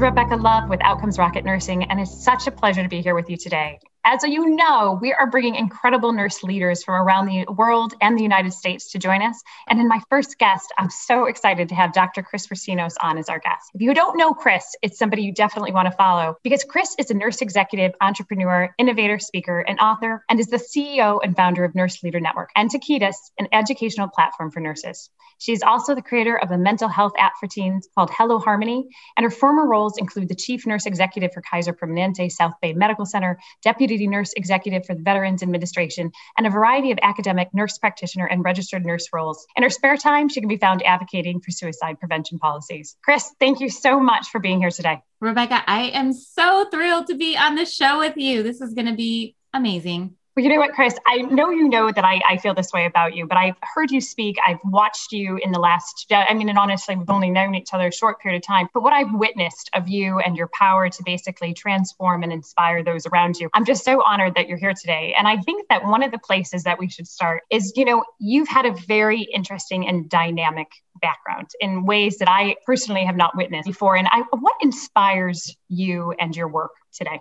Rebecca Love with Outcomes Rocket Nursing, and it's such a pleasure to be here with you today. As you know, we are bringing incredible nurse leaders from around the world and the United States to join us. And in my first guest, I'm so excited to have Dr. Chris Recinos on as our guest. If you don't know Chris, it's somebody you definitely want to follow because Chris is a nurse executive, entrepreneur, innovator, speaker, and author, and is the CEO and founder of Nurse Leader Network and Taquitos, an educational platform for nurses. She's also the creator of a mental health app for teens called Hello Harmony, and her former roles include the chief nurse executive for Kaiser Permanente South Bay Medical Center, deputy nurse executive for the Veterans Administration, and a variety of academic nurse practitioner and registered nurse roles. In her spare time, she can be found advocating for suicide prevention policies. Chris, thank you so much for being here today. Rebecca, I am so thrilled to be on the show with you. This is going to be amazing. Well, you know what, Chris? I know you know that I, I feel this way about you, but I've heard you speak. I've watched you in the last, I mean, and honestly, we've only known each other a short period of time. But what I've witnessed of you and your power to basically transform and inspire those around you, I'm just so honored that you're here today. And I think that one of the places that we should start is, you know, you've had a very interesting and dynamic background in ways that I personally have not witnessed before. And I, what inspires you and your work today?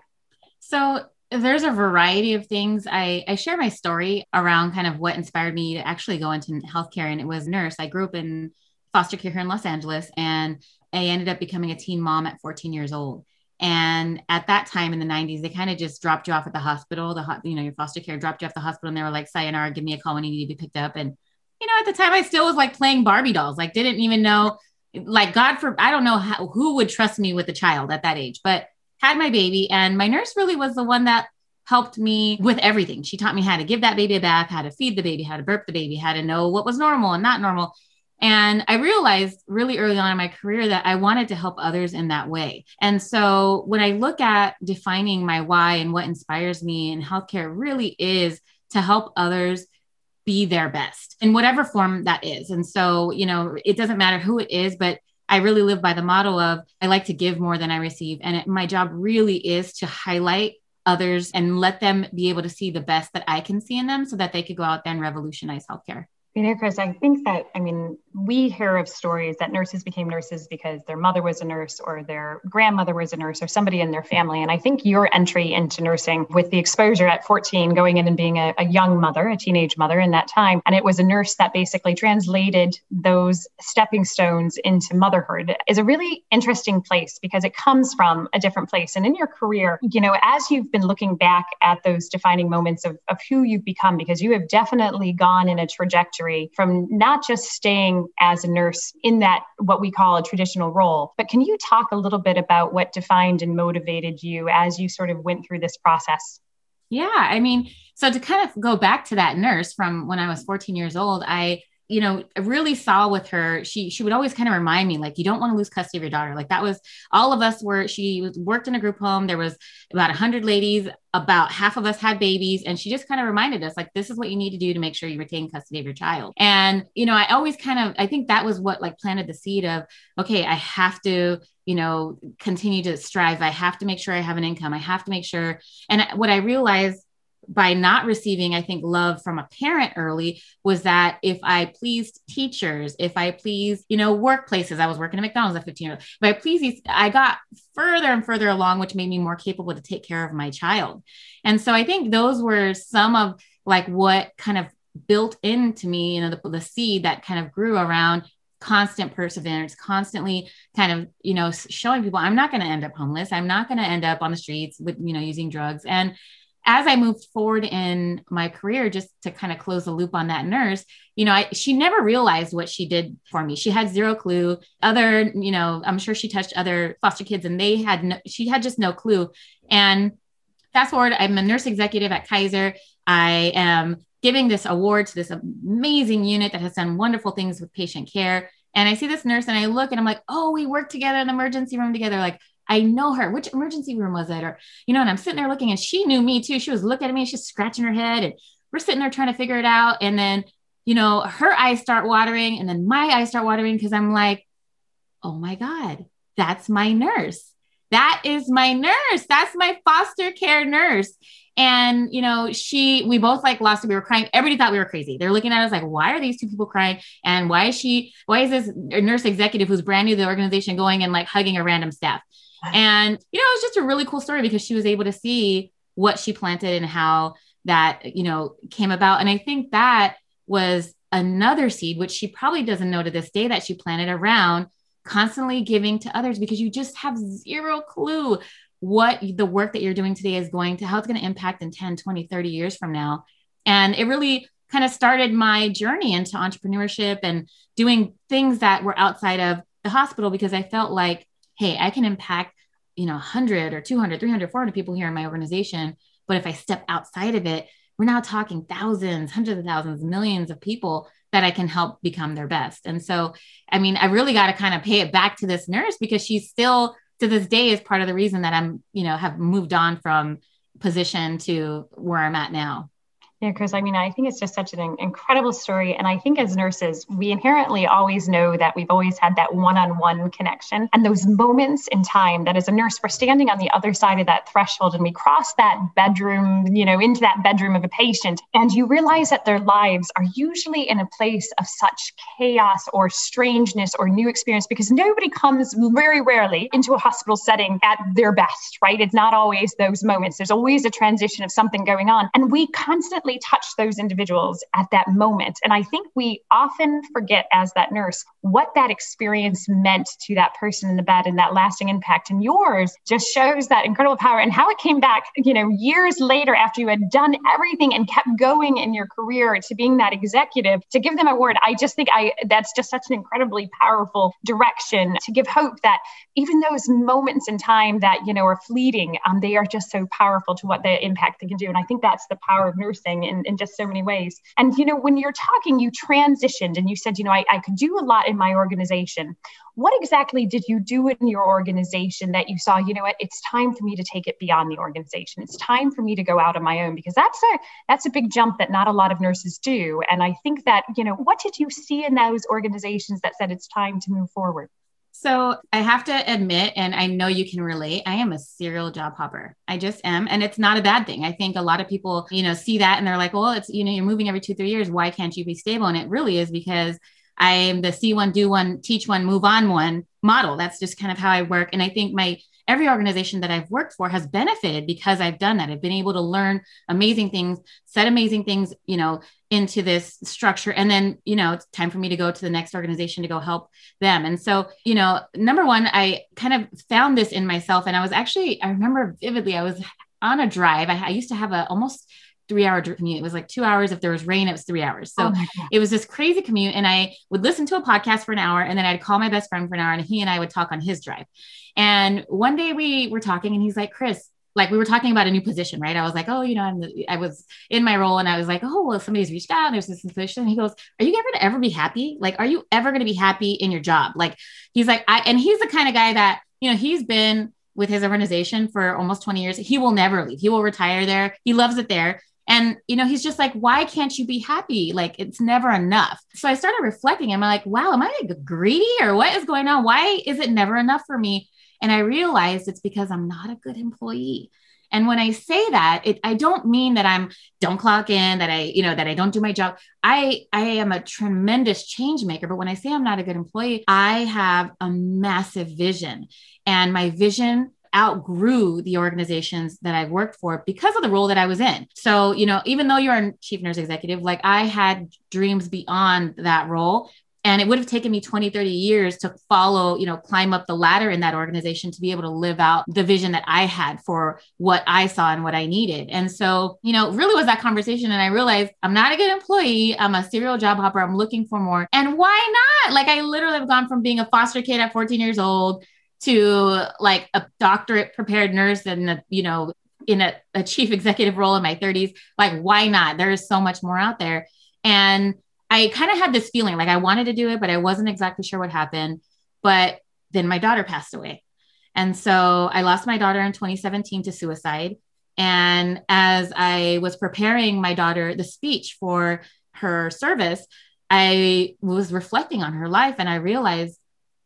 So, there's a variety of things. I, I share my story around kind of what inspired me to actually go into healthcare, and it was nurse. I grew up in foster care here in Los Angeles, and I ended up becoming a teen mom at 14 years old. And at that time in the 90s, they kind of just dropped you off at the hospital. The you know your foster care dropped you off the hospital, and they were like, "Sayonara, give me a call when you need to be picked up." And you know, at the time, I still was like playing Barbie dolls. Like, didn't even know, like, God for I don't know how, who would trust me with a child at that age, but had my baby, and my nurse really was the one that helped me with everything. She taught me how to give that baby a bath, how to feed the baby, how to burp the baby, how to know what was normal and not normal. And I realized really early on in my career that I wanted to help others in that way. And so when I look at defining my why and what inspires me in healthcare, really is to help others be their best in whatever form that is. And so, you know, it doesn't matter who it is, but I really live by the model of I like to give more than I receive. And it, my job really is to highlight others and let them be able to see the best that I can see in them so that they could go out there and revolutionize healthcare. You know, Chris, I think that, I mean, we hear of stories that nurses became nurses because their mother was a nurse or their grandmother was a nurse or somebody in their family. And I think your entry into nursing with the exposure at 14, going in and being a, a young mother, a teenage mother in that time, and it was a nurse that basically translated those stepping stones into motherhood is a really interesting place because it comes from a different place. And in your career, you know, as you've been looking back at those defining moments of, of who you've become, because you have definitely gone in a trajectory from not just staying as a nurse in that what we call a traditional role, but can you talk a little bit about what defined and motivated you as you sort of went through this process? Yeah, I mean, so to kind of go back to that nurse from when I was 14 years old, I you know, I really saw with her, she she would always kind of remind me, like, you don't want to lose custody of your daughter. Like that was all of us were, she was worked in a group home. There was about a hundred ladies, about half of us had babies. And she just kind of reminded us, like, this is what you need to do to make sure you retain custody of your child. And, you know, I always kind of, I think that was what like planted the seed of, okay, I have to, you know, continue to strive. I have to make sure I have an income. I have to make sure. And what I realized by not receiving, I think, love from a parent early was that if I pleased teachers, if I pleased, you know, workplaces, I was working at McDonald's at 15 years, if I pleased, I got further and further along, which made me more capable to take care of my child. And so I think those were some of like what kind of built into me, you know, the, the seed that kind of grew around constant perseverance constantly kind of you know showing people i'm not going to end up homeless i'm not going to end up on the streets with you know using drugs and as I moved forward in my career, just to kind of close the loop on that nurse, you know, I, she never realized what she did for me. She had zero clue. Other, you know, I'm sure she touched other foster kids and they had, no, she had just no clue. And fast forward, I'm a nurse executive at Kaiser. I am giving this award to this amazing unit that has done wonderful things with patient care. And I see this nurse and I look and I'm like, oh, we work together in the emergency room together. Like, I know her. Which emergency room was it? Or, you know, and I'm sitting there looking and she knew me too. She was looking at me, she's scratching her head and we're sitting there trying to figure it out. And then, you know, her eyes start watering and then my eyes start watering because I'm like, oh my God, that's my nurse. That is my nurse. That's my foster care nurse. And, you know, she, we both like lost it. We were crying. Everybody thought we were crazy. They're looking at us like, why are these two people crying? And why is she, why is this nurse executive who's brand new to the organization going and like hugging a random staff? And, you know, it was just a really cool story because she was able to see what she planted and how that, you know, came about. And I think that was another seed, which she probably doesn't know to this day that she planted around constantly giving to others because you just have zero clue what the work that you're doing today is going to, how it's going to impact in 10, 20, 30 years from now. And it really kind of started my journey into entrepreneurship and doing things that were outside of the hospital because I felt like, hey, I can impact, you know, 100 or 200, 300, 400 people here in my organization. But if I step outside of it, we're now talking thousands, hundreds of thousands, millions of people that I can help become their best. And so, I mean, I really got to kind of pay it back to this nurse because she's still to this day is part of the reason that I'm, you know, have moved on from position to where I'm at now. Yeah, Chris, I mean, I think it's just such an incredible story. And I think as nurses, we inherently always know that we've always had that one on one connection. And those moments in time that as a nurse, we're standing on the other side of that threshold and we cross that bedroom, you know, into that bedroom of a patient. And you realize that their lives are usually in a place of such chaos or strangeness or new experience because nobody comes very rarely into a hospital setting at their best, right? It's not always those moments. There's always a transition of something going on. And we constantly touch those individuals at that moment. And I think we often forget as that nurse what that experience meant to that person in the bed and that lasting impact. And yours just shows that incredible power and how it came back, you know, years later after you had done everything and kept going in your career to being that executive to give them a word. I just think I that's just such an incredibly powerful direction to give hope that even those moments in time that, you know, are fleeting, um, they are just so powerful to what the impact they can do. And I think that's the power of nursing in, in just so many ways. And, you know, when you're talking, you transitioned and you said, you know, I, I could do a lot in my organization. What exactly did you do in your organization that you saw, you know what, it's time for me to take it beyond the organization. It's time for me to go out on my own because that's a that's a big jump that not a lot of nurses do. And I think that, you know, what did you see in those organizations that said it's time to move forward? So I have to admit, and I know you can relate, I am a serial job hopper. I just am. And it's not a bad thing. I think a lot of people, you know, see that and they're like, well, it's, you know, you're moving every two, three years. Why can't you be stable? And it really is because I am the see one, do one, teach one, move on one model. That's just kind of how I work. And I think my every organization that I've worked for has benefited because I've done that. I've been able to learn amazing things, set amazing things, you know, into this structure. And then, you know, it's time for me to go to the next organization to go help them. And so, you know, number one, I kind of found this in myself. And I was actually, I remember vividly, I was on a drive. I, I used to have a almost three hour commute. It was like two hours. If there was rain, it was three hours. So oh it was this crazy commute. And I would listen to a podcast for an hour and then I'd call my best friend for an hour and he and I would talk on his drive. And one day we were talking and he's like, Chris, like we were talking about a new position, right? I was like, oh, you know, I'm the, I was in my role and I was like, oh, well, somebody's reached out. There's this position. And he goes, are you ever to ever be happy? Like, are you ever going to be happy in your job? Like, he's like, I, and he's the kind of guy that, you know, he's been with his organization for almost 20 years. He will never leave. He will retire there. He loves it there. And, you know, he's just like, why can't you be happy? Like, it's never enough. So I started reflecting. I'm like, wow, am I like greedy or what is going on? Why is it never enough for me? And I realized it's because I'm not a good employee. And when I say that, it, I don't mean that I'm don't clock in, that I, you know, that I don't do my job. I I am a tremendous change maker, but when I say I'm not a good employee, I have a massive vision. And my vision outgrew the organizations that I've worked for because of the role that I was in. So, you know, even though you're a chief nurse executive, like I had dreams beyond that role. And it would have taken me 20, 30 years to follow, you know, climb up the ladder in that organization to be able to live out the vision that I had for what I saw and what I needed. And so, you know, really was that conversation. And I realized I'm not a good employee. I'm a serial job hopper. I'm looking for more. And why not? Like, I literally have gone from being a foster kid at 14 years old to like a doctorate prepared nurse and a, you know in a, a chief executive role in my 30s like why not there is so much more out there and i kind of had this feeling like i wanted to do it but i wasn't exactly sure what happened. But then my daughter passed away. And so i lost my daughter in 2017 to suicide. And as i was preparing my daughter the speech for her service i was reflecting on her life and i realized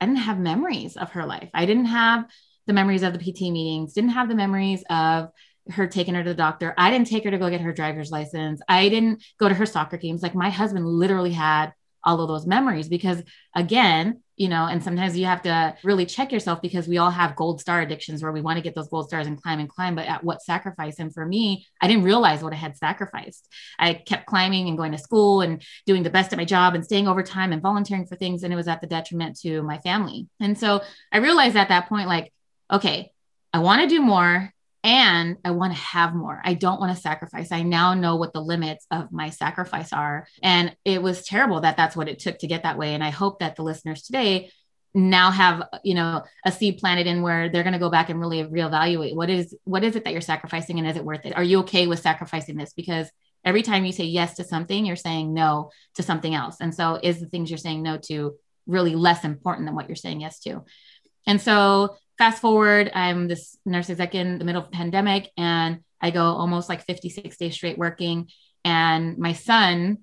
I didn't have memories of her life. I didn't have the memories of the PT meetings, didn't have the memories of her taking her to the doctor. I didn't take her to go get her driver's license. I didn't go to her soccer games. Like my husband literally had all of those memories because again, you know, and sometimes you have to really check yourself because we all have gold star addictions where we want to get those gold stars and climb and climb, but at what sacrifice? And for me, I didn't realize what I had sacrificed. I kept climbing and going to school and doing the best at my job and staying overtime and volunteering for things. And it was at the detriment to my family. And so I realized at that point, like, okay, I want to do more and I want to have more. I don't want to sacrifice. I now know what the limits of my sacrifice are. And it was terrible that that's what it took to get that way. And I hope that the listeners today now have you know a seed planted in where they're going to go back and really reevaluate what is what is it that you're sacrificing and is it worth it are you okay with sacrificing this because every time you say yes to something you're saying no to something else and so is the things you're saying no to really less important than what you're saying yes to and so fast forward, I'm this nurse exec in the middle of the pandemic, and I go almost like 56 days straight working. And my son,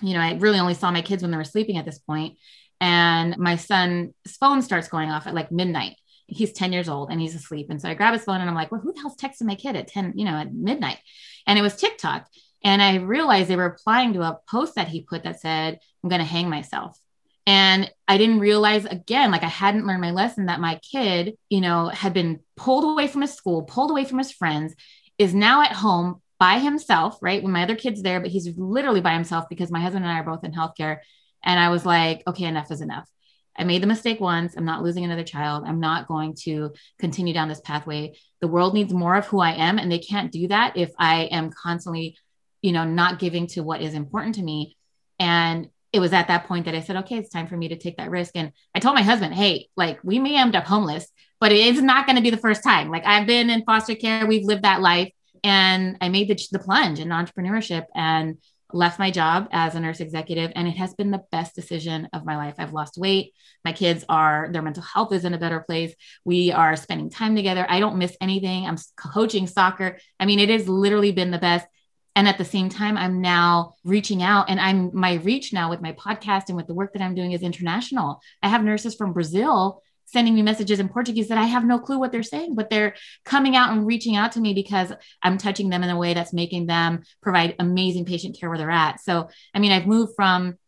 you know, I really only saw my kids when they were sleeping at this point. And my son's phone starts going off at like midnight. He's 10 years old and he's asleep. And so I grab his phone and I'm like, well, who the hell's texting my kid at 10, you know, at midnight? And it was TikTok. And I realized they were replying to a post that he put that said, I'm going to hang myself. And I didn't realize again, like I hadn't learned my lesson that my kid, you know, had been pulled away from his school, pulled away from his friends, is now at home by himself, right? When my other kid's there, but he's literally by himself because my husband and I are both in healthcare. And I was like, okay, enough is enough. I made the mistake once. I'm not losing another child. I'm not going to continue down this pathway. The world needs more of who I am, and they can't do that if I am constantly, you know, not giving to what is important to me. And it was at that point that I said, okay, it's time for me to take that risk. And I told my husband, hey, like we may end up homeless, but it's not going to be the first time. Like I've been in foster care, we've lived that life. And I made the, the plunge in entrepreneurship and left my job as a nurse executive. And it has been the best decision of my life. I've lost weight. My kids are, their mental health is in a better place. We are spending time together. I don't miss anything. I'm coaching soccer. I mean, it has literally been the best and at the same time i'm now reaching out and i'm my reach now with my podcast and with the work that i'm doing is international. I have nurses from brazil sending me messages in portuguese that i have no clue what they're saying but they're coming out and reaching out to me because i'm touching them in a way that's making them provide amazing patient care where they're at. So i mean i've moved from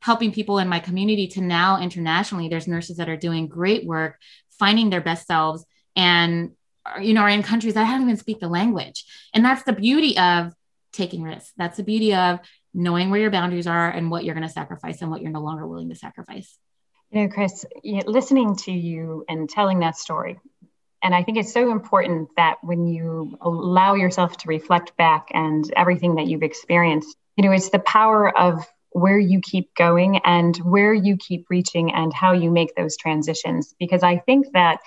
helping people in my community to now internationally there's nurses that are doing great work finding their best selves and you know are in countries that don't even speak the language. And that's the beauty of taking risks. That's the beauty of knowing where your boundaries are and what you're going to sacrifice and what you're no longer willing to sacrifice. You know, Chris, listening to you and telling that story, and I think it's so important that when you allow yourself to reflect back and everything that you've experienced, you know, it's the power of where you keep going and where you keep reaching and how you make those transitions. Because I think that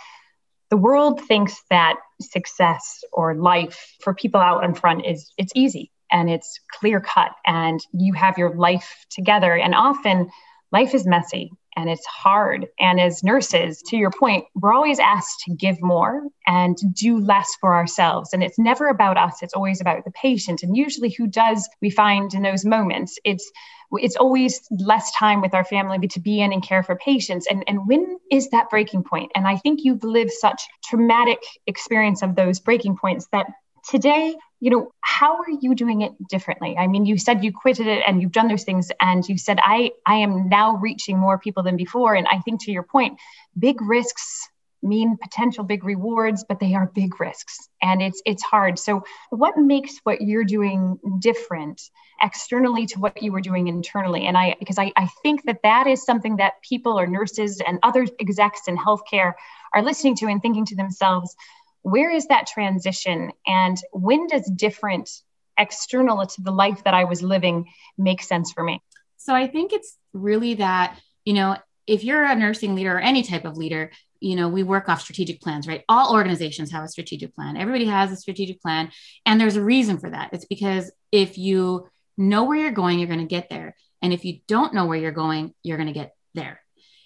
the world thinks that success or life for people out in front is it's easy and it's clear cut and you have your life together. And often life is messy and it's hard. And as nurses, to your point, we're always asked to give more and do less for ourselves. And it's never about us, it's always about the patient. And usually, who does we find in those moments? It's it's always less time with our family to be in and care for patients. And, and when is that breaking point? And I think you've lived such traumatic experience of those breaking points that today you know how are you doing it differently? I mean you said you quitted it and you've done those things and you said i i am now reaching more people than before. And i think to your point big risks mean potential big rewards but they are big risks and it's it's hard. So what makes what you're doing different externally to what you were doing internally? And i because i, I think that that is something that people or nurses and other execs in healthcare are listening to and thinking to themselves where is that transition? And when does different external to the life that i was living make sense for me? So i think it's really that you know if you're a nursing leader or any type of leader you know we work off strategic plans right? All organizations have a strategic plan. Everybody has a strategic plan and there's a reason for that. It's because if you know where you're going you're going to get there. And if you don't know where you're going you're going to get there.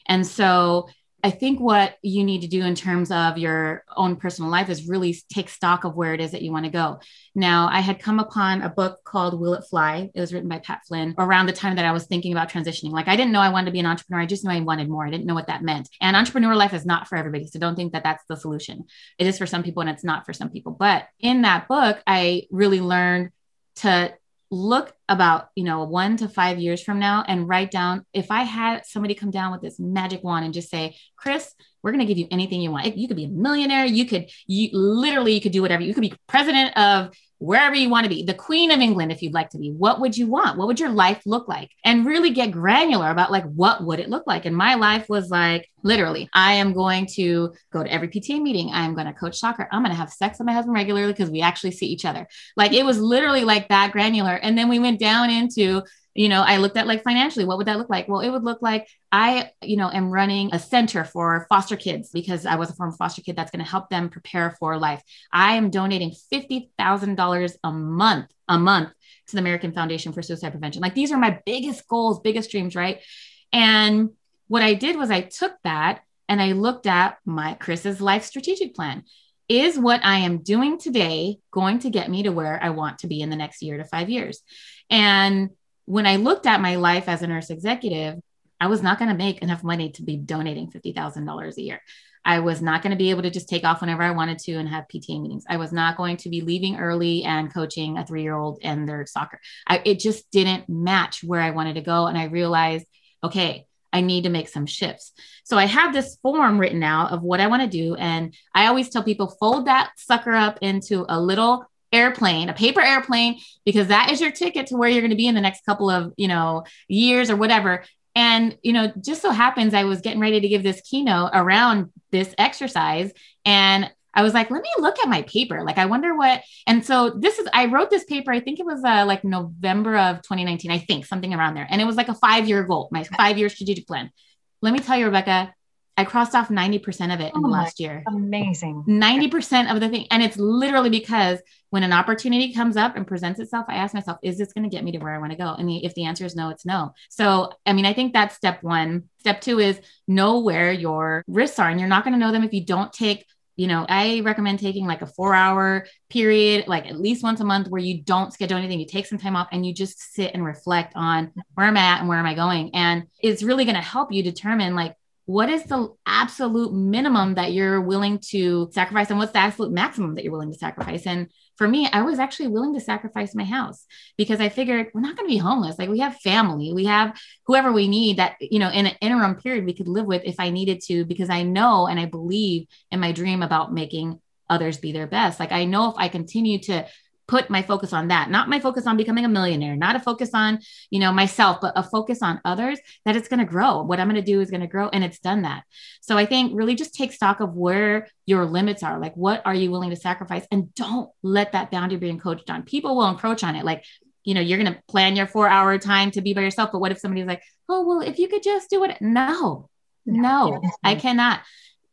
And so I think what you need to do in terms of your own personal life is really take stock of where it is that you want to go. Now, I had come upon a book called Will It Fly? It was written by Pat Flynn around the time that I was thinking about transitioning. Like, I didn't know I wanted to be an entrepreneur. I just knew I wanted more. I didn't know what that meant. And entrepreneur life is not for everybody. So don't think that that's the solution. It is for some people and it's not for some people. But in that book, I really learned to look about you know one to five years from now and write down if i had somebody come down with this magic wand and just say chris we're going to give you anything you want. You could be a millionaire. You could you literally you could do whatever. You could be president of wherever you want to be, the Queen of England, if you'd like to be, what would you want? What would your life look like? And really get granular about like, what would it look like? And my life was like, literally, I am going to go to every PTA meeting. I'm going to coach soccer. I'm going to have sex with my husband regularly because we actually see each other. Like it was literally like that granular. And then we went down into you know i looked at like financially what would that look like? Well it would look like i you know am running a center for foster kids because i was a former foster kid that's going to help them prepare for life. I am donating $50000 a month a month to the american foundation for suicide prevention. Like these are my biggest goals biggest dreams right? And what i did was i took that and i looked at my chris's life strategic plan. Is what I am doing today going to get me to where I want to be in the next year to five years? And when I looked at my life as a nurse executive, I was not going to make enough money to be donating $50,000 a year. I was not going to be able to just take off whenever I wanted to and have PTA meetings. I was not going to be leaving early and coaching a three year old and their soccer. I, it just didn't match where I wanted to go. And I realized, okay, I need to make some shifts. So I have this form written out of what I want to do. And I always tell people fold that sucker up into a little airplane, a paper airplane, because that is your ticket to where you're going to be in the next couple of, you know, years or whatever. And, you know, just so happens I was getting ready to give this keynote around this exercise. And I was like, let me look at my paper. Like, I wonder what. And so this is, I wrote this paper, I think it was uh, like November of 2019, I think something around there. And it was like a five year goal, my five year strategic plan. Let me tell you, Rebecca, I crossed off 90% of it oh in the last year. Amazing. 90% of the thing. And it's literally because when an opportunity comes up and presents itself, I ask myself, is this going to get me to where I want to go? And if the answer is no, it's no. So, I mean, I think that's step one. Step two is know where your risks are. And you're not going to know them if you don't take you know, I recommend taking like a four hour period, like at least once a month, where you don't schedule anything. You take some time off and you just sit and reflect on where I'm at and where am I going. And it's really going to help you determine like what is the absolute minimum that you're willing to sacrifice and what's the absolute maximum that you're willing to sacrifice? And for me i was actually willing to sacrifice my house because i figured we're not going to be homeless. Like we have family we have whoever we need that you know in an interim period we could live with if i needed to because i know and i believe in my dream about making others be their best. Like i know if i continue to put my focus on that not my focus on becoming a millionaire not a focus on you know myself but a focus on others that it's going to grow. What i'm going to do is going to grow and it's done that. So i think really just take stock of where your limits are. Like what are you willing to sacrifice? And don't let that boundary be encroached on. People will encroach on it. Like you know you're going to plan your four hour time to be by yourself but what if somebody's like oh well if you could just do it no. No. I cannot.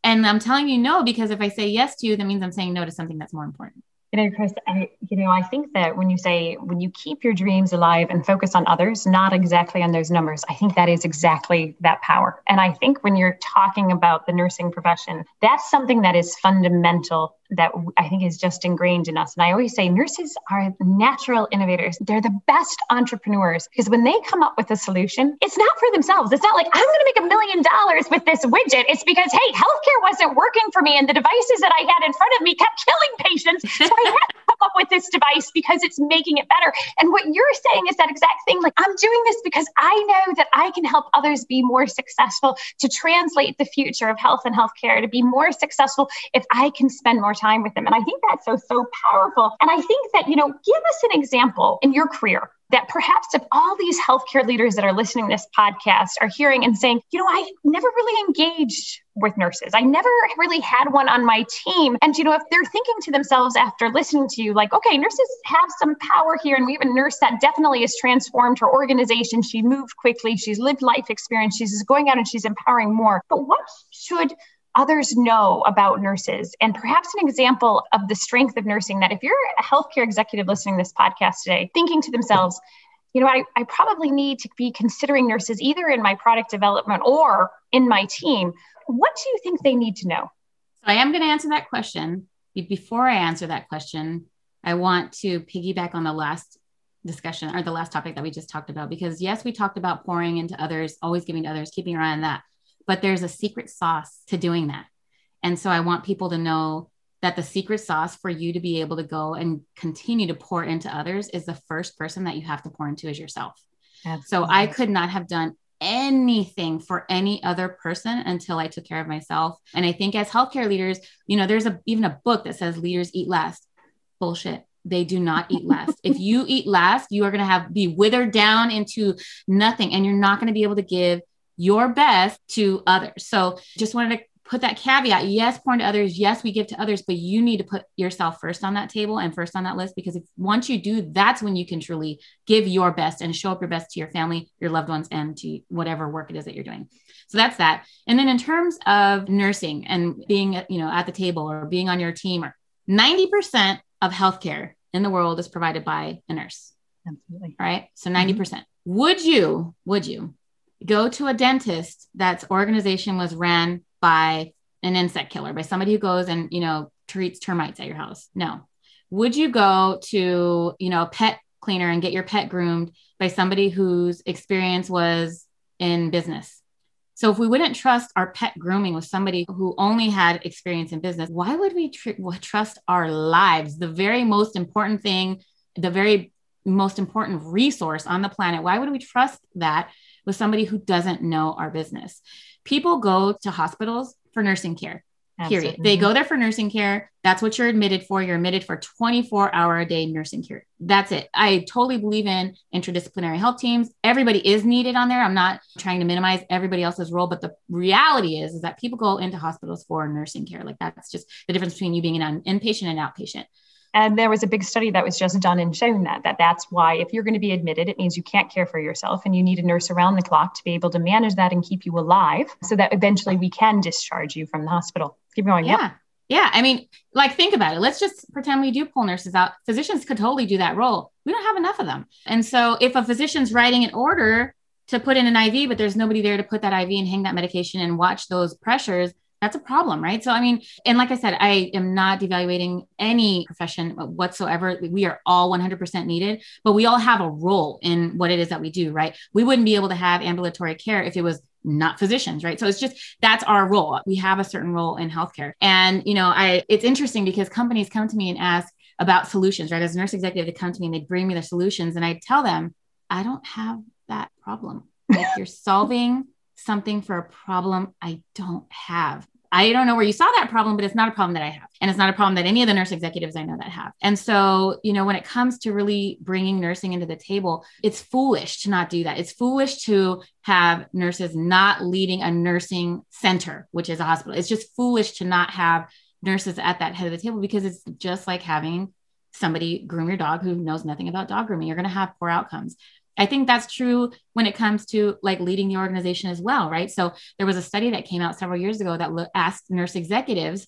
And i'm telling you no because if i say yes to you that means i'm saying no to something that's more important you know, Chris, I, you know, I think that when you say when you keep your dreams alive and focus on others, not exactly on those numbers, I think that is exactly that power. And I think when you're talking about the nursing profession, that's something that is fundamental that I think is just ingrained in us. And I always say nurses are natural innovators. They're the best entrepreneurs because when they come up with a solution, it's not for themselves. It's not like I'm going to make a million dollars with this widget. It's because, hey, healthcare wasn't working for me and the devices that I had in front of me kept killing patients. So I had to come up with this device because it's making it better. And what you're saying is that exact thing. Like, I'm doing this because I know that I can help others be more successful to translate the future of health and healthcare to be more successful if I can spend more time with them. And I think that's so, so powerful. And I think that, you know, give us an example in your career that perhaps if all these healthcare leaders that are listening to this podcast are hearing and saying, you know, I never really engaged with nurses. I never really had one on my team. And, you know, if they're thinking to themselves after listening to you, like, okay, nurses have some power here. And we have a nurse that definitely has transformed her organization. She moved quickly. She's lived life experience. She's going out and she's empowering more. But what should others know about nurses and perhaps an example of the strength of nursing that if you're a healthcare executive listening to this podcast today thinking to themselves you know I, I probably need to be considering nurses either in my product development or in my team what do you think they need to know? So I am going to answer that question. Before I answer that question, I want to piggyback on the last discussion or the last topic that we just talked about because yes, we talked about pouring into others, always giving to others, keeping your eye on that. But there's a secret sauce to doing that. And so I want people to know that the secret sauce for you to be able to go and continue to pour into others is the first person that you have to pour into is yourself. Absolutely. So I could not have done anything for any other person until I took care of myself. And I think as healthcare leaders, you know, there's a even a book that says leaders eat last. Bullshit. They do not eat last. if you eat last, you are going to have be withered down into nothing and you're not going to be able to give your best to others. So just wanted to put that caveat yes pour into others yes we give to others but you need to put yourself first on that table and first on that list because if once you do that's when you can truly give your best and show up your best to your family your loved ones and to whatever work it is that you're doing. So that's that. And then in terms of nursing and being you know at the table or being on your team or 90% of healthcare in the world is provided by a nurse. Absolutely. Right? So 90%. Mm hmm would you would you go to a dentist that's organization was ran by an insect killer, by somebody who goes and, you know, treats termites at your house. No. Would you go to, you know, a pet cleaner and get your pet groomed by somebody whose experience was in business? So if we wouldn't trust our pet grooming with somebody who only had experience in business, why would we tr- trust our lives? The very most important thing, the very most important resource on the planet. Why would we trust that with somebody who doesn't know our business? people go to hospitals for nursing care. Absolutely. Period. They go there for nursing care. That's what you're admitted for. You're admitted for 24 hour a day nursing care. That's it. I totally believe in interdisciplinary health teams. Everybody is needed on there. I'm not trying to minimize everybody else's role, but the reality is, is that people go into hospitals for nursing care. Like that's just the difference between you being an inpatient and outpatient. And there was a big study that was just done and shown that, that that's why if you're going to be admitted, it means you can't care for yourself and you need a nurse around the clock to be able to manage that and keep you alive so that eventually we can discharge you from the hospital. Keep going. Yeah. Yep. Yeah. I mean, like, think about it. Let's just pretend we do pull nurses out. Physicians could totally do that role. We don't have enough of them. And so if a physician's writing an order to put in an IV, but there's nobody there to put that IV and hang that medication and watch those pressures, that's a problem, right? So, I mean, and like I said, I am not devaluating any profession whatsoever. We are all 100% needed, but we all have a role in what it is that we do, right? We wouldn't be able to have ambulatory care if it was not physicians, right? So it's just that's our role. We have a certain role in healthcare. And, you know, I it's interesting because companies come to me and ask about solutions, right? As a nurse executive, they come to me and they bring me their solutions and I tell them, I don't have that problem. If you're solving something for a problem I don't have. I don't know where you saw that problem, but it's not a problem that I have. And it's not a problem that any of the nurse executives I know that have. And so, you know, when it comes to really bringing nursing into the table, it's foolish to not do that. It's foolish to have nurses not leading a nursing center, which is a hospital. It's just foolish to not have nurses at that head of the table because it's just like having somebody groom your dog who knows nothing about dog grooming. You're going to have poor outcomes. I think that's true when it comes to like leading the organization as well, right? So there was a study that came out several years ago that asked nurse executives,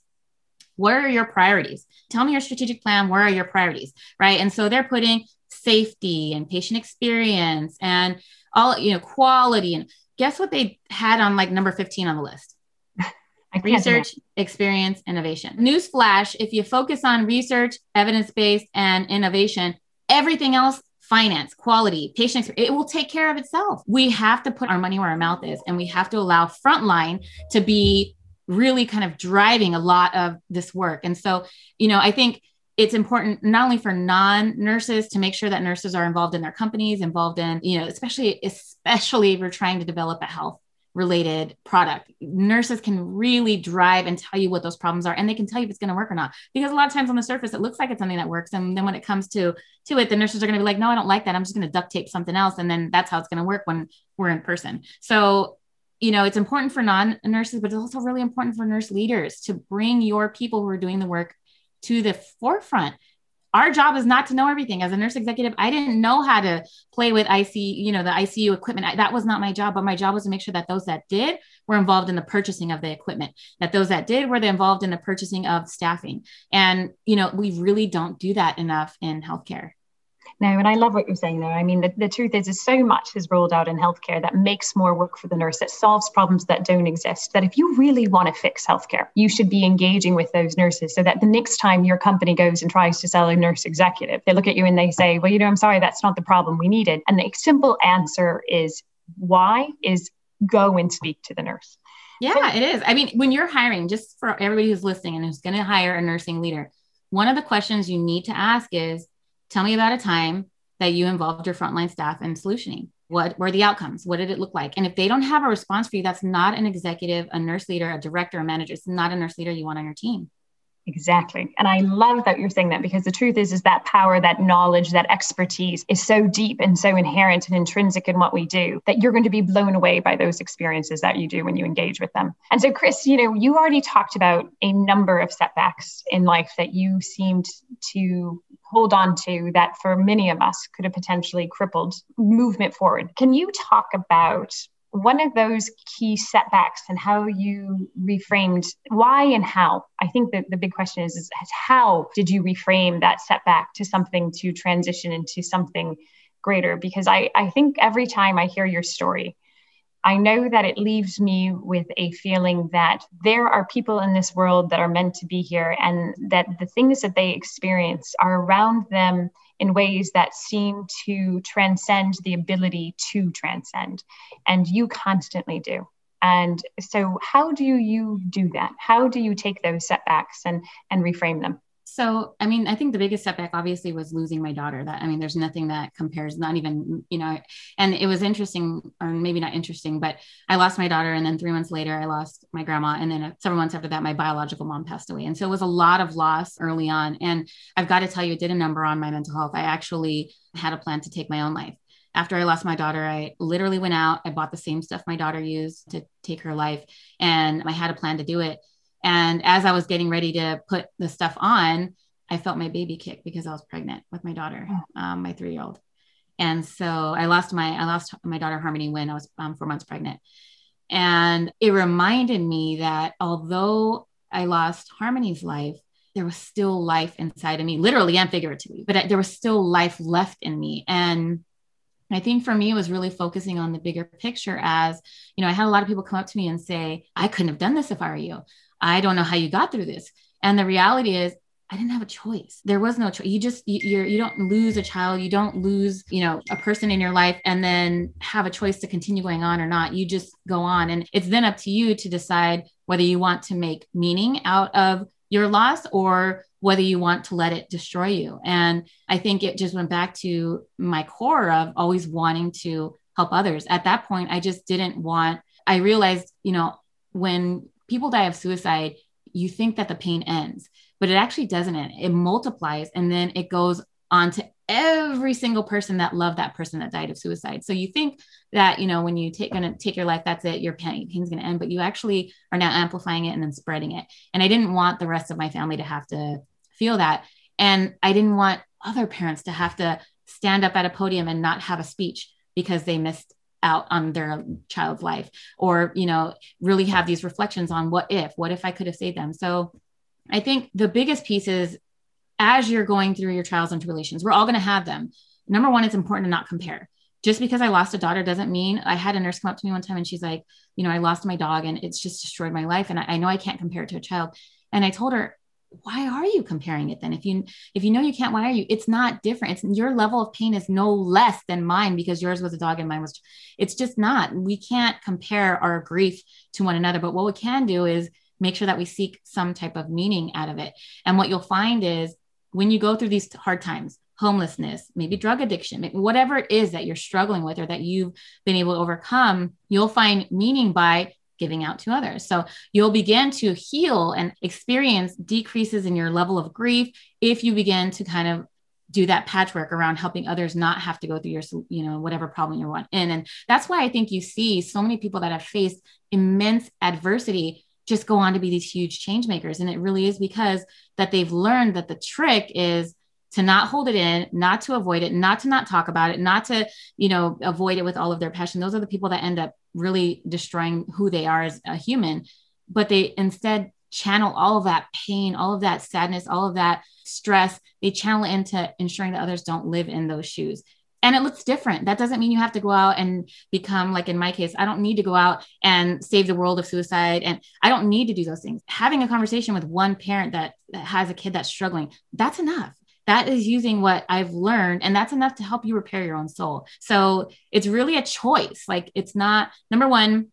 what are your priorities? Tell me your strategic plan. Where are your priorities? Right. And so they're putting safety and patient experience and all, you know, quality. And guess what they had on like number 15 on the list? research, experience, innovation. Newsflash if you focus on research, evidence based, and innovation, everything else finance, quality, patient it will take care of itself. We have to put our money where our mouth is and we have to allow frontline to be really kind of driving a lot of this work. And so, you know, I think it's important not only for non-nurses to make sure that nurses are involved in their companies, involved in, you know, especially especially if we're trying to develop a health related product. Nurses can really drive and tell you what those problems are and they can tell you if it's going to work or not. Because a lot of times on the surface it looks like it's something that works and then when it comes to to it the nurses are going to be like no I don't like that. I'm just going to duct tape something else and then that's how it's going to work when we're in person. So you know, it's important for non nurses, but it's also really important for nurse leaders to bring your people who are doing the work to the forefront our job is not to know everything. As a nurse executive i didn't know how to play with icu you know the icu equipment. I, that was not my job but my job was to make sure that those that did were involved in the purchasing of the equipment that those that did were involved in the purchasing of staffing. And you know we really don't do that enough in healthcare No, and I love what you're saying there. I mean, the, the truth is, is so much is rolled out in healthcare that makes more work for the nurse, that solves problems that don't exist. That if you really want to fix healthcare, you should be engaging with those nurses so that the next time your company goes and tries to sell a nurse executive, they look at you and they say, well, you know, I'm sorry, that's not the problem we needed. And the simple answer is why is go and speak to the nurse. Yeah, it is. I mean, when you're hiring, just for everybody who's listening and who's going to hire a nursing leader, one of the questions you need to ask is tell me about a time that you involved your frontline staff in solutioning. What were the outcomes? What did it look like? And if they don't have a response for you, that's not an executive, a nurse leader, a director, a manager. It's not a nurse leader you want on your team. Exactly. And I love that you're saying that because the truth is is that power, that knowledge, that expertise is so deep and so inherent and intrinsic in what we do that you're going to be blown away by those experiences that you do when you engage with them. And so Chris, you know, you already talked about a number of setbacks in life that you seemed to hold on to that for many of us could have potentially crippled movement forward. Can you talk about one of those key setbacks and how you reframed why and how i think that the big question is, is how did you reframe that setback to something to transition into something greater because I, I think every time i hear your story i know that it leaves me with a feeling that there are people in this world that are meant to be here and that the things that they experience are around them in ways that seem to transcend the ability to transcend. And you constantly do. And so, how do you do that? How do you take those setbacks and, and reframe them? So, I mean, I think the biggest setback obviously was losing my daughter. That, I mean, there's nothing that compares, not even, you know, and it was interesting, or maybe not interesting, but I lost my daughter. And then three months later, I lost my grandma. And then uh, several months after that, my biological mom passed away. And so it was a lot of loss early on. And I've got to tell you, it did a number on my mental health. I actually had a plan to take my own life. After I lost my daughter, I literally went out, I bought the same stuff my daughter used to take her life, and I had a plan to do it and as I was getting ready to put the stuff on, I felt my baby kick because I was pregnant with my daughter, oh. um, my three year old. And so I lost my I lost my daughter Harmony when I was um, four months pregnant, and it reminded me that although I lost Harmony's life, there was still life inside of me, literally and figuratively. But there was still life left in me, and I think for me, it was really focusing on the bigger picture. As you know, I had a lot of people come up to me and say, "I couldn't have done this if I were you." I don't know how you got through this. And the reality is, I didn't have a choice. There was no choice. You just you, you're you don't lose a child. You don't lose you know a person in your life and then have a choice to continue going on or not. You just go on, and it's then up to you to decide whether you want to make meaning out of your loss or whether you want to let it destroy you. And I think it just went back to my core of always wanting to help others. At that point, I just didn't want. I realized, you know, when people die of suicide, you think that the pain ends, but it actually doesn't end. It multiplies and then it goes on to every single person that loved that person that died of suicide. So you think that, you know, when you take gonna take your life, that's it, your pain, pain's gonna end, but you actually are now amplifying it and then spreading it. And I didn't want the rest of my family to have to feel that. And I didn't want other parents to have to stand up at a podium and not have a speech because they missed out on their child's life or you know really have these reflections on what if what if i could have saved them. So i think the biggest piece is as you're going through your trials and tribulations we're all going to have them. Number one it's important to not compare. Just because i lost a daughter doesn't mean i had a nurse come up to me one time and she's like you know i lost my dog and it's just destroyed my life and I, I know i can't compare it to a child. And i told her why are you comparing it then? If you if you know you can't why are you it's not different. It's your level of pain is no less than mine because yours was a dog and mine was it's just not. We can't compare our grief to one another but what we can do is make sure that we seek some type of meaning out of it. And what you'll find is when you go through these hard times homelessness maybe drug addiction whatever it is that you're struggling with or that you've been able to overcome you'll find meaning by giving out to others. So you'll begin to heal and experience decreases in your level of grief if you begin to kind of do that patchwork around helping others not have to go through your you know whatever problem you're in and that's why i think you see so many people that have faced immense adversity just go on to be these huge change makers and it really is because that they've learned that the trick is to not hold it in not to avoid it not to not talk about it not to you know avoid it with all of their passion those are the people that end up really destroying who they are as a human but they instead channel all of that pain, all of that sadness, all of that stress, they channel into ensuring that others don't live in those shoes. And it looks different. That doesn't mean you have to go out and become, like in my case, I don't need to go out and save the world of suicide. And I don't need to do those things. Having a conversation with one parent that, that has a kid that's struggling, that's enough that is using what I've learned, and that's enough to help you repair your own soul. So it's really a choice. Like it's not number one,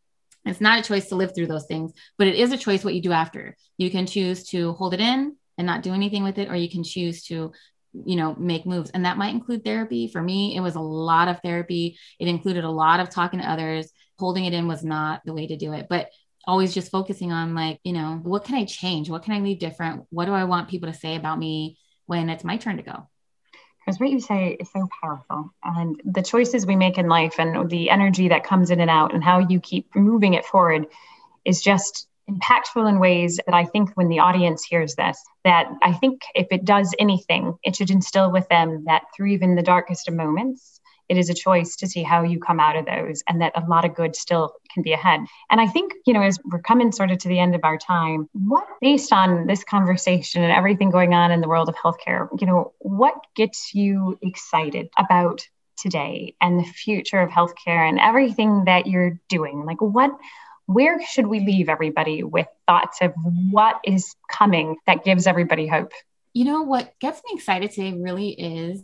it's not a choice to live through those things, but it is a choice what you do after. You can choose to hold it in and not do anything with it, or you can choose to you know make moves. And that might include therapy. For me it was a lot of therapy. It included a lot of talking to others. Holding it in was not the way to do it but always just focusing on like you know what can i change? What can i leave different? What do i want people to say about me when it's my turn to go. Because what you say is so powerful. And the choices we make in life and the energy that comes in and out and how you keep moving it forward is just impactful in ways that I think when the audience hears this, that I think if it does anything, it should instill with them that through even the darkest of moments, it is a choice to see how you come out of those and that a lot of good still can be ahead. And I think, you know, as we're coming sort of to the end of our time, what, based on this conversation and everything going on in the world of healthcare, you know, what gets you excited about today and the future of healthcare and everything that you're doing? Like, what, where should we leave everybody with thoughts of what is coming that gives everybody hope? You know, what gets me excited today really is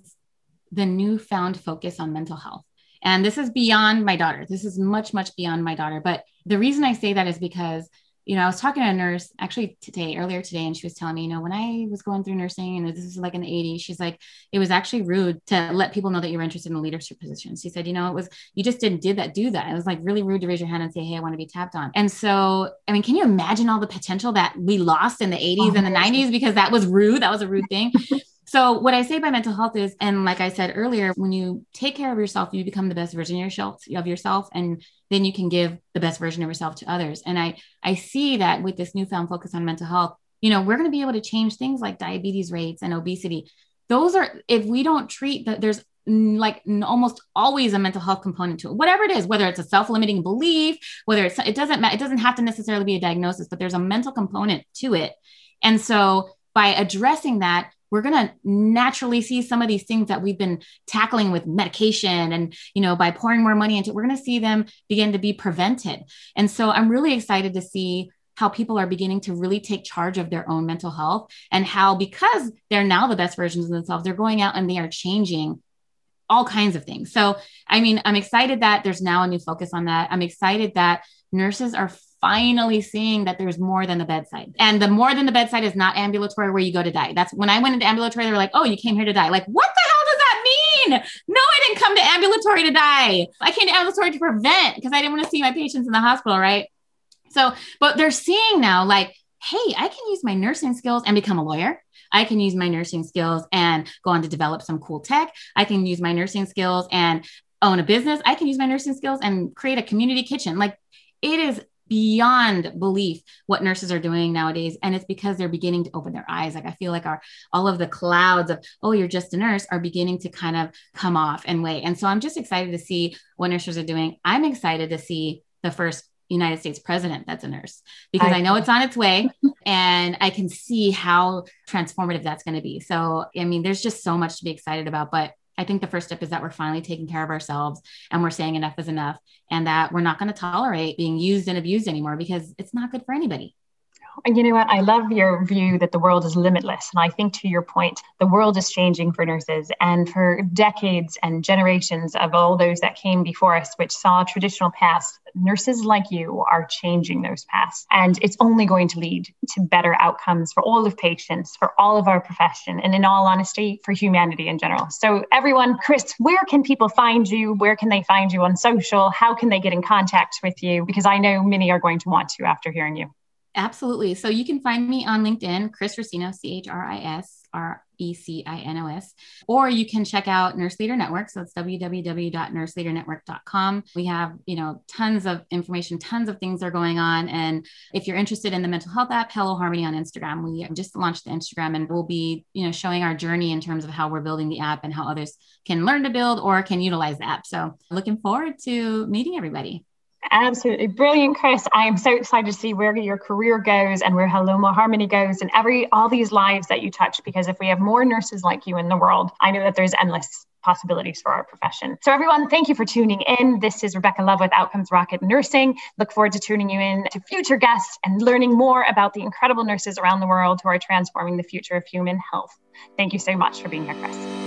the newfound focus on mental health. And this is beyond my daughter. This is much, much beyond my daughter. But the reason I say that is because, you know, I was talking to a nurse actually today, earlier today, and she was telling me, you know, when I was going through nursing and this is like in the 80s, she's like, it was actually rude to let people know that you were interested in a leadership position. She said, you know, it was, you just didn't did that, do that. It was like really rude to raise your hand and say, hey, I want to be tapped on. And so, I mean, can you imagine all the potential that we lost in the 80s and the 90s because that was rude? That was a rude thing. So, what I say by mental health is, and like I said earlier, when you take care of yourself, you become the best version of yourself, and then you can give the best version of yourself to others. And I, I see that with this newfound focus on mental health, you know, we're going to be able to change things like diabetes rates and obesity. Those are, if we don't treat that, there's like almost always a mental health component to it whatever it is whether it's a self-limiting belief whether it's it doesn't matter, it doesn't have to necessarily be a diagnosis but there's a mental component to it and so by addressing that we're going to naturally see some of these things that we've been tackling with medication and you know by pouring more money into we're going to see them begin to be prevented. And so i'm really excited to see how people are beginning to really take charge of their own mental health and how because they're now the best versions of themselves they're going out and they are changing all kinds of things. So i mean i'm excited that there's now a new focus on that. I'm excited that nurses are finally seeing that there's more than the bedside. And the more than the bedside is not ambulatory where you go to die. That's when I went into ambulatory, they were like, oh, you came here to die. Like, what the hell does that mean? No, I didn't come to ambulatory to die. I came to ambulatory to prevent because I didn't want to see my patients in the hospital, right? So, but they're seeing now, like, hey, I can use my nursing skills and become a lawyer. I can use my nursing skills and go on to develop some cool tech. I can use my nursing skills and own a business. I can use my nursing skills and create a community kitchen. Like it is beyond belief what nurses are doing nowadays. And it's because they're beginning to open their eyes. Like i feel like our all of the clouds of oh you're just a nurse are beginning to kind of come off and wait and so i'm just excited to see what nurses are doing. I'm excited to see the first United States president that's a nurse because I, I know it's on its way and I can see how transformative that's going to be. So, I mean, there's just so much to be excited about, but I think the first step is that we're finally taking care of ourselves and we're saying enough is enough and that we're not going to tolerate being used and abused anymore because it's not good for anybody. You know what? I love your view that the world is limitless. And I think to your point, the world is changing for nurses. And for decades and generations of all those that came before us, which saw traditional paths, nurses like you are changing those paths. And it's only going to lead to better outcomes for all of patients, for all of our profession, and in all honesty, for humanity in general. So, everyone, Chris, where can people find you? Where can they find you on social? How can they get in contact with you? Because I know many are going to want to after hearing you. Absolutely. So you can find me on LinkedIn, Chris Recinos, C H R I S R E C I N O S, or you can check out Nurse Leader Network. So it's www.nurseleadernetwork.com. We have, you know, tons of information, tons of things are going on. And if you're interested in the mental health app, Hello Harmony on Instagram, we just launched the Instagram and we'll be, you know, showing our journey in terms of how we're building the app and how others can learn to build or can utilize the app. So looking forward to meeting everybody. Absolutely brilliant, Chris. I am so excited to see where your career goes and where Haloma Harmony goes and every all these lives that you touch. Because if we have more nurses like you in the world, I know that there's endless possibilities for our profession. So, everyone, thank you for tuning in. This is Rebecca Love with Outcomes Rocket Nursing. Look forward to tuning you in to future guests and learning more about the incredible nurses around the world who are transforming the future of human health. Thank you so much for being here, Chris.